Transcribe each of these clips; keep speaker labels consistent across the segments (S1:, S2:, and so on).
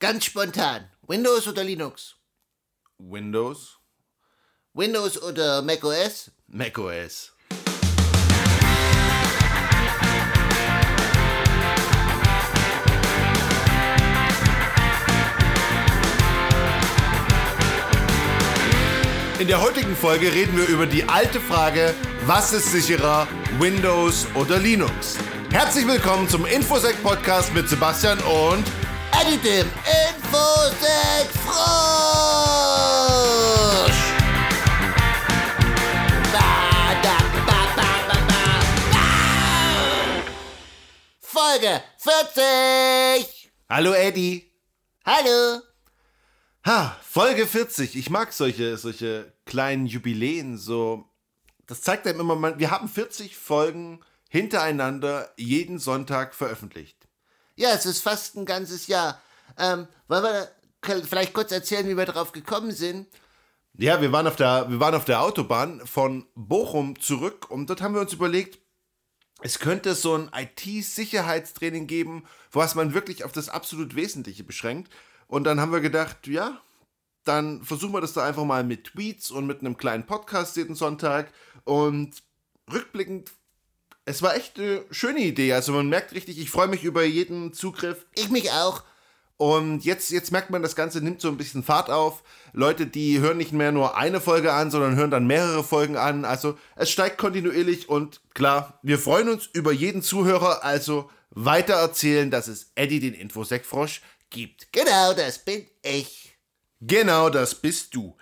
S1: Ganz spontan. Windows oder Linux?
S2: Windows?
S1: Windows oder macOS?
S2: macOS. In der heutigen Folge reden wir über die alte Frage, was ist sicherer, Windows oder Linux? Herzlich willkommen zum Infosec Podcast mit Sebastian und
S1: Eddie dem Infosec Frosch! Ba, da, ba, ba. Folge 40!
S2: Hallo Eddie.
S1: Hallo!
S2: Ha, Folge 40. Ich mag solche, solche kleinen Jubiläen so. Das zeigt einem immer, wir haben 40 Folgen hintereinander jeden Sonntag veröffentlicht.
S1: Ja, es ist fast ein ganzes Jahr. Ähm, wollen wir vielleicht kurz erzählen, wie wir darauf gekommen sind?
S2: Ja, wir waren auf der, wir waren auf der Autobahn von Bochum zurück und dort haben wir uns überlegt, es könnte so ein IT-Sicherheitstraining geben, was man wirklich auf das absolut Wesentliche beschränkt. Und dann haben wir gedacht, ja, dann versuchen wir das da einfach mal mit Tweets und mit einem kleinen Podcast jeden Sonntag. Und rückblickend, es war echt eine schöne Idee. Also man merkt richtig, ich freue mich über jeden Zugriff.
S1: Ich mich auch.
S2: Und jetzt, jetzt merkt man, das Ganze nimmt so ein bisschen Fahrt auf. Leute, die hören nicht mehr nur eine Folge an, sondern hören dann mehrere Folgen an. Also es steigt kontinuierlich und klar, wir freuen uns über jeden Zuhörer. Also weiter erzählen, dass es Eddie den Infosec-Frosch gibt.
S1: Genau, das bin ich.
S2: Genau, das bist du.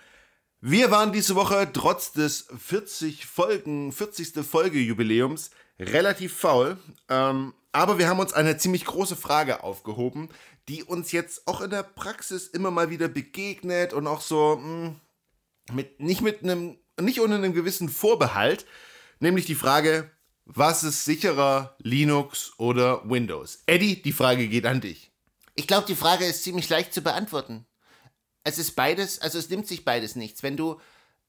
S2: Wir waren diese Woche trotz des 40 Folgen, 40. Folge Jubiläums relativ faul, ähm, aber wir haben uns eine ziemlich große Frage aufgehoben, die uns jetzt auch in der Praxis immer mal wieder begegnet und auch so mh, mit nicht mit einem nicht ohne einen gewissen Vorbehalt, nämlich die Frage, was ist sicherer, Linux oder Windows? Eddie, die Frage geht an dich.
S1: Ich glaube, die Frage ist ziemlich leicht zu beantworten. Es ist beides, also es nimmt sich beides nichts. Wenn du,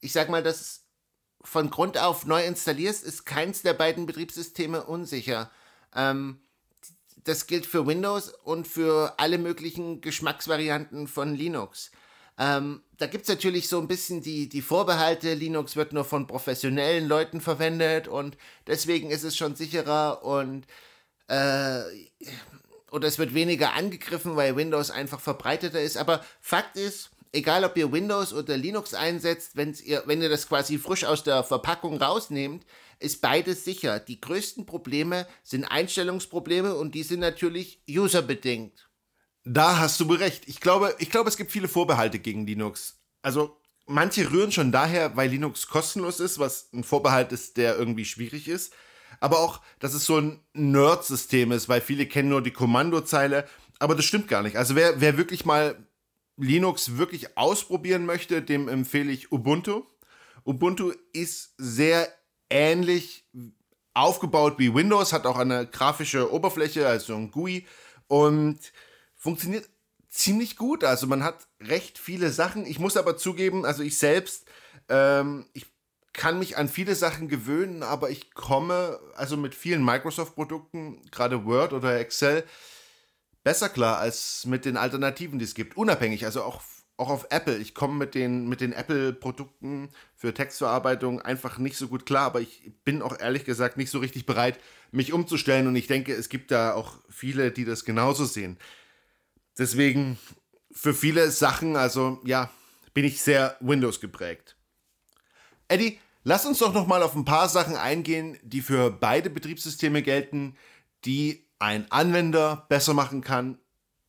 S1: ich sag mal, das von Grund auf neu installierst, ist keins der beiden Betriebssysteme unsicher. Ähm, das gilt für Windows und für alle möglichen Geschmacksvarianten von Linux. Ähm, da gibt es natürlich so ein bisschen die, die Vorbehalte, Linux wird nur von professionellen Leuten verwendet und deswegen ist es schon sicherer und äh, oder es wird weniger angegriffen, weil Windows einfach verbreiteter ist. Aber Fakt ist, egal ob ihr Windows oder Linux einsetzt, wenn's ihr, wenn ihr das quasi frisch aus der Verpackung rausnehmt, ist beides sicher. Die größten Probleme sind Einstellungsprobleme und die sind natürlich userbedingt.
S2: Da hast du recht. Ich glaube, ich glaube, es gibt viele Vorbehalte gegen Linux. Also manche rühren schon daher, weil Linux kostenlos ist, was ein Vorbehalt ist, der irgendwie schwierig ist. Aber auch, dass es so ein Nerd-System ist, weil viele kennen nur die Kommandozeile. Aber das stimmt gar nicht. Also wer, wer wirklich mal Linux wirklich ausprobieren möchte, dem empfehle ich Ubuntu. Ubuntu ist sehr ähnlich aufgebaut wie Windows, hat auch eine grafische Oberfläche, also ein GUI und funktioniert ziemlich gut. Also man hat recht viele Sachen. Ich muss aber zugeben, also ich selbst, ähm, ich kann mich an viele Sachen gewöhnen, aber ich komme also mit vielen Microsoft-Produkten, gerade Word oder Excel, besser klar als mit den Alternativen, die es gibt. Unabhängig, also auch, auch auf Apple. Ich komme mit den, mit den Apple-Produkten für Textverarbeitung einfach nicht so gut klar, aber ich bin auch ehrlich gesagt nicht so richtig bereit, mich umzustellen und ich denke, es gibt da auch viele, die das genauso sehen. Deswegen für viele Sachen, also ja, bin ich sehr Windows geprägt. Eddie, lass uns doch noch mal auf ein paar Sachen eingehen, die für beide Betriebssysteme gelten, die ein Anwender besser machen kann,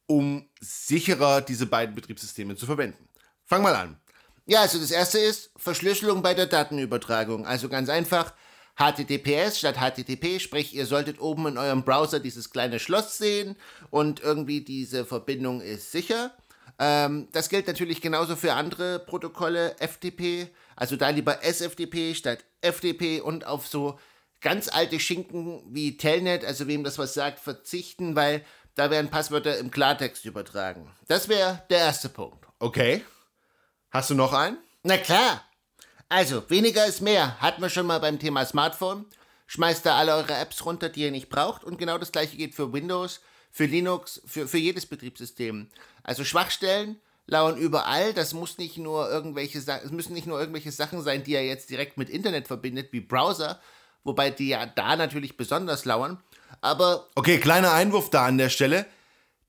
S2: um sicherer diese beiden Betriebssysteme zu verwenden. Fang mal an.
S1: Ja, also das erste ist Verschlüsselung bei der Datenübertragung. Also ganz einfach, HTTPS statt HTTP, sprich ihr solltet oben in eurem Browser dieses kleine Schloss sehen und irgendwie diese Verbindung ist sicher. Ähm, das gilt natürlich genauso für andere Protokolle, FTP, also da lieber SFTP statt FTP und auf so ganz alte Schinken wie Telnet, also wem das was sagt, verzichten, weil da werden Passwörter im Klartext übertragen. Das wäre der erste Punkt.
S2: Okay. Hast du noch einen?
S1: Na klar. Also, weniger ist mehr. Hatten wir schon mal beim Thema Smartphone. Schmeißt da alle eure Apps runter, die ihr nicht braucht. Und genau das gleiche geht für Windows. für Linux, für, für jedes Betriebssystem. Also Schwachstellen lauern überall. Das muss nicht nur irgendwelche es müssen nicht nur irgendwelche Sachen sein, die er jetzt direkt mit Internet verbindet, wie Browser, wobei die ja da natürlich besonders lauern. Aber.
S2: Okay, kleiner Einwurf da an der Stelle.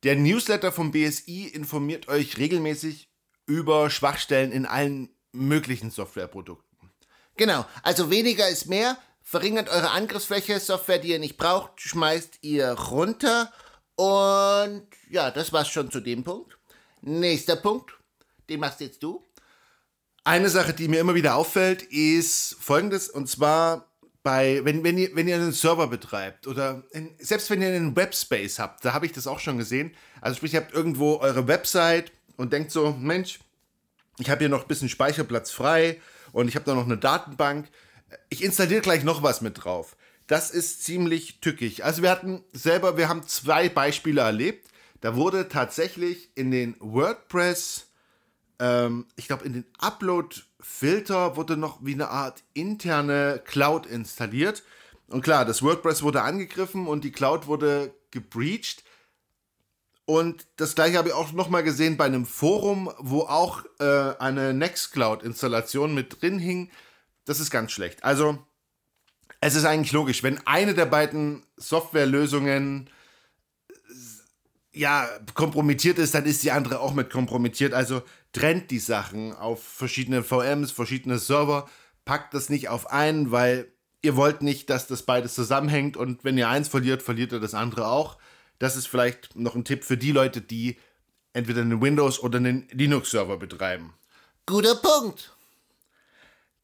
S2: Der Newsletter vom BSI informiert euch regelmäßig über Schwachstellen in allen möglichen Softwareprodukten.
S1: Genau, also weniger ist mehr. Verringert eure Angriffsfläche, Software, die ihr nicht braucht, schmeißt ihr runter. Und ja, das war's schon zu dem Punkt. Nächster Punkt, den machst jetzt du.
S2: Eine Sache, die mir immer wieder auffällt, ist folgendes, und zwar bei, wenn, wenn, ihr, wenn ihr einen Server betreibt oder in, selbst wenn ihr einen Webspace habt, da habe ich das auch schon gesehen. Also sprich, ihr habt irgendwo eure Website und denkt so, Mensch, ich habe hier noch ein bisschen Speicherplatz frei und ich habe da noch eine Datenbank. Ich installiere gleich noch was mit drauf. Das ist ziemlich tückig. Also wir hatten selber, wir haben zwei Beispiele erlebt. Da wurde tatsächlich in den WordPress, ähm, ich glaube in den Upload-Filter wurde noch wie eine Art interne Cloud installiert. Und klar, das WordPress wurde angegriffen und die Cloud wurde gebreached. Und das gleiche habe ich auch nochmal gesehen bei einem Forum, wo auch äh, eine Nextcloud-Installation mit drin hing. Das ist ganz schlecht. Also, es ist eigentlich logisch, wenn eine der beiden Softwarelösungen ja, kompromittiert ist, dann ist die andere auch mit kompromittiert. Also trennt die Sachen auf verschiedene VMs, verschiedene Server, packt das nicht auf einen, weil ihr wollt nicht, dass das beides zusammenhängt und wenn ihr eins verliert, verliert ihr das andere auch. Das ist vielleicht noch ein Tipp für die Leute, die entweder einen Windows- oder einen Linux-Server betreiben.
S1: Guter Punkt.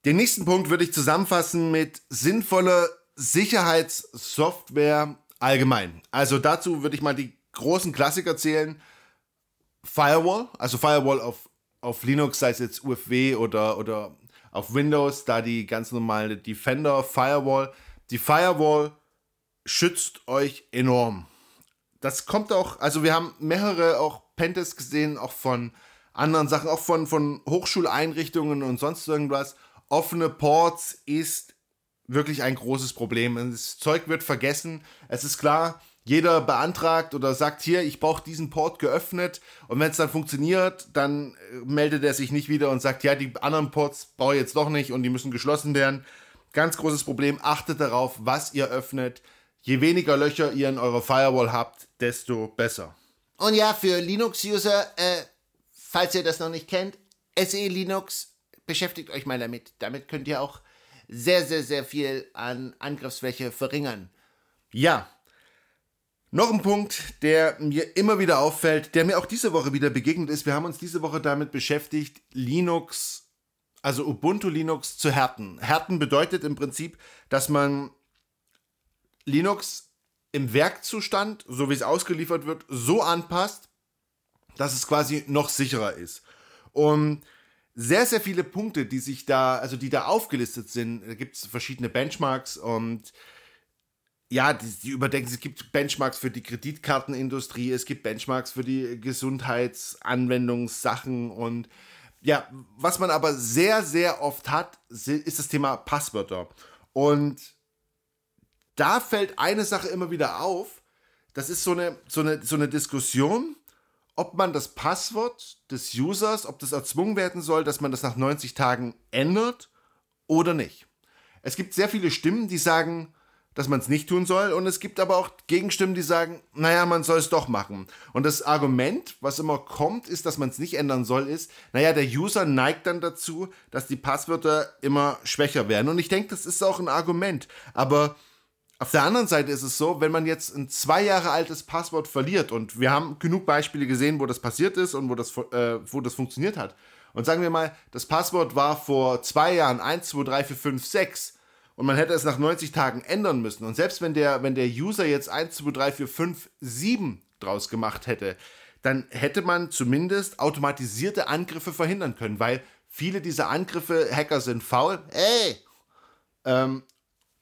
S2: Den nächsten Punkt würde ich zusammenfassen mit sinnvoller Sicherheitssoftware allgemein. Also dazu würde ich mal die großen Klassiker zählen. Firewall, also Firewall auf, auf Linux, sei es jetzt UFW oder, oder auf Windows, da die ganz normale Defender Firewall. Die Firewall schützt euch enorm. Das kommt auch, also wir haben mehrere auch Pentests gesehen, auch von anderen Sachen, auch von, von Hochschuleinrichtungen und sonst irgendwas. Offene Ports ist wirklich ein großes Problem. Das Zeug wird vergessen. Es ist klar, jeder beantragt oder sagt hier, ich brauche diesen Port geöffnet und wenn es dann funktioniert, dann äh, meldet er sich nicht wieder und sagt, ja, die anderen Ports brauche ich jetzt doch nicht und die müssen geschlossen werden. Ganz großes Problem, achtet darauf, was ihr öffnet. Je weniger Löcher ihr in eurer Firewall habt, desto besser.
S1: Und ja, für Linux-User, äh, falls ihr das noch nicht kennt, SE Linux, beschäftigt euch mal damit. Damit könnt ihr auch sehr, sehr, sehr viel an Angriffsfläche verringern.
S2: Ja, noch ein Punkt, der mir immer wieder auffällt, der mir auch diese Woche wieder begegnet ist. Wir haben uns diese Woche damit beschäftigt, Linux, also Ubuntu Linux zu härten. Härten bedeutet im Prinzip, dass man Linux im Werkzustand, so wie es ausgeliefert wird, so anpasst, dass es quasi noch sicherer ist. Und sehr, sehr viele Punkte, die sich da, also die da aufgelistet sind, da gibt es verschiedene Benchmarks und ja, die, die, überdenken, es gibt Benchmarks für die Kreditkartenindustrie, es gibt Benchmarks für die Gesundheitsanwendungssachen und ja, was man aber sehr, sehr oft hat, ist das Thema Passwörter. Und da fällt eine Sache immer wieder auf, das ist so eine, so eine, so eine Diskussion, ob man das Passwort des Users, ob das erzwungen werden soll, dass man das nach 90 Tagen ändert oder nicht. Es gibt sehr viele Stimmen, die sagen, dass man es nicht tun soll. Und es gibt aber auch Gegenstimmen, die sagen, naja, man soll es doch machen. Und das Argument, was immer kommt, ist, dass man es nicht ändern soll, ist, naja, der User neigt dann dazu, dass die Passwörter immer schwächer werden. Und ich denke, das ist auch ein Argument. Aber auf der anderen Seite ist es so, wenn man jetzt ein zwei Jahre altes Passwort verliert, und wir haben genug Beispiele gesehen, wo das passiert ist und wo das, äh, wo das funktioniert hat. Und sagen wir mal, das Passwort war vor zwei Jahren 1, 2, 3, 4, 5, 6 und man hätte es nach 90 Tagen ändern müssen. Und selbst wenn der, wenn der User jetzt 1, 2, 3, 4, 5, 7 draus gemacht hätte, dann hätte man zumindest automatisierte Angriffe verhindern können, weil viele dieser Angriffe, Hacker sind faul. Ey! Ähm,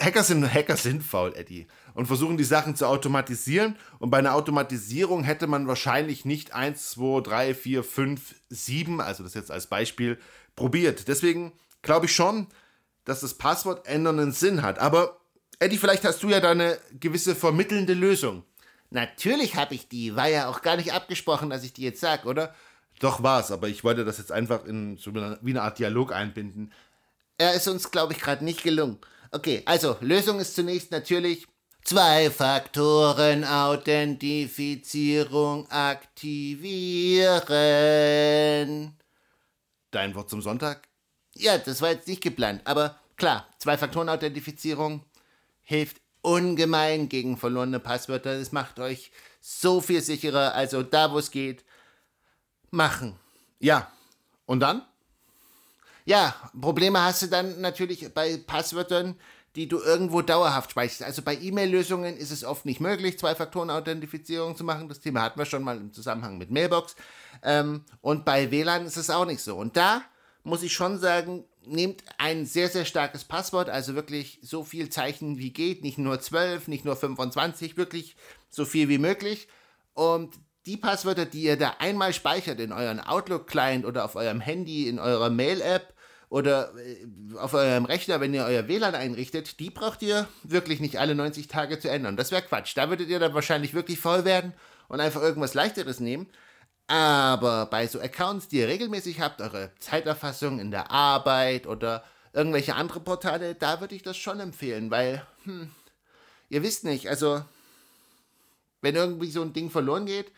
S2: Hacker sind, Hacker sind faul, Eddie. Und versuchen die Sachen zu automatisieren. Und bei einer Automatisierung hätte man wahrscheinlich nicht 1, 2, 3, 4, 5, 7, also das jetzt als Beispiel, probiert. Deswegen glaube ich schon, dass das Passwort ändern einen Sinn hat. Aber Eddie, vielleicht hast du ja da eine gewisse vermittelnde Lösung.
S1: Natürlich habe ich die. War ja auch gar nicht abgesprochen, dass ich die jetzt sag, oder?
S2: Doch war's, aber ich wollte das jetzt einfach in so eine, wie eine Art Dialog einbinden.
S1: Er ist uns, glaube ich, gerade nicht gelungen. Okay, also Lösung ist zunächst natürlich Zwei-Faktoren-Authentifizierung aktivieren.
S2: Dein Wort zum Sonntag?
S1: Ja, das war jetzt nicht geplant, aber klar, Zwei-Faktoren-Authentifizierung hilft ungemein gegen verlorene Passwörter. Es macht euch so viel sicherer. Also da, wo es geht, machen.
S2: Ja. Und dann?
S1: Ja, Probleme hast du dann natürlich bei Passwörtern, die du irgendwo dauerhaft speicherst. Also bei E-Mail-Lösungen ist es oft nicht möglich, Zwei-Faktoren-Authentifizierung zu machen. Das Thema hatten wir schon mal im Zusammenhang mit Mailbox. Ähm, und bei WLAN ist es auch nicht so. Und da muss ich schon sagen, nehmt ein sehr, sehr starkes Passwort, also wirklich so viel Zeichen wie geht, nicht nur 12, nicht nur 25, wirklich so viel wie möglich. Und die Passwörter, die ihr da einmal speichert in euren Outlook-Client oder auf eurem Handy, in eurer Mail-App oder äh, auf eurem Rechner, wenn ihr euer WLAN einrichtet, die braucht ihr wirklich nicht alle 90 Tage zu ändern. Das wäre Quatsch. Da würdet ihr dann wahrscheinlich wirklich voll werden und einfach irgendwas leichteres nehmen. Aber bei so Accounts, die ihr regelmäßig habt, eure Zeiterfassung in der Arbeit oder irgendwelche andere Portale, da würde ich das schon empfehlen, weil, hm, ihr wisst nicht, also, wenn irgendwie so ein Ding verloren geht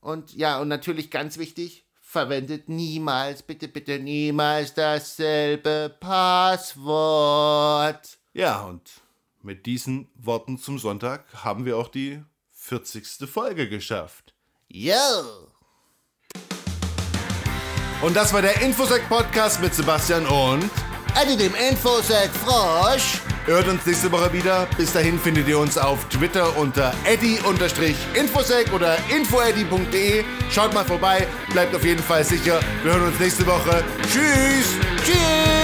S1: und ja, und natürlich ganz wichtig, verwendet niemals, bitte, bitte niemals dasselbe Passwort.
S2: Ja, und mit diesen Worten zum Sonntag haben wir auch die 40. Folge geschafft.
S1: Yo!
S2: Und das war der Infosec-Podcast mit Sebastian und
S1: Eddie dem Infosec Frosch.
S2: Hört uns nächste Woche wieder. Bis dahin findet ihr uns auf Twitter unter eddy-infosec oder infoeddy.de. Schaut mal vorbei, bleibt auf jeden Fall sicher. Wir hören uns nächste Woche. Tschüss!
S1: Tschüss!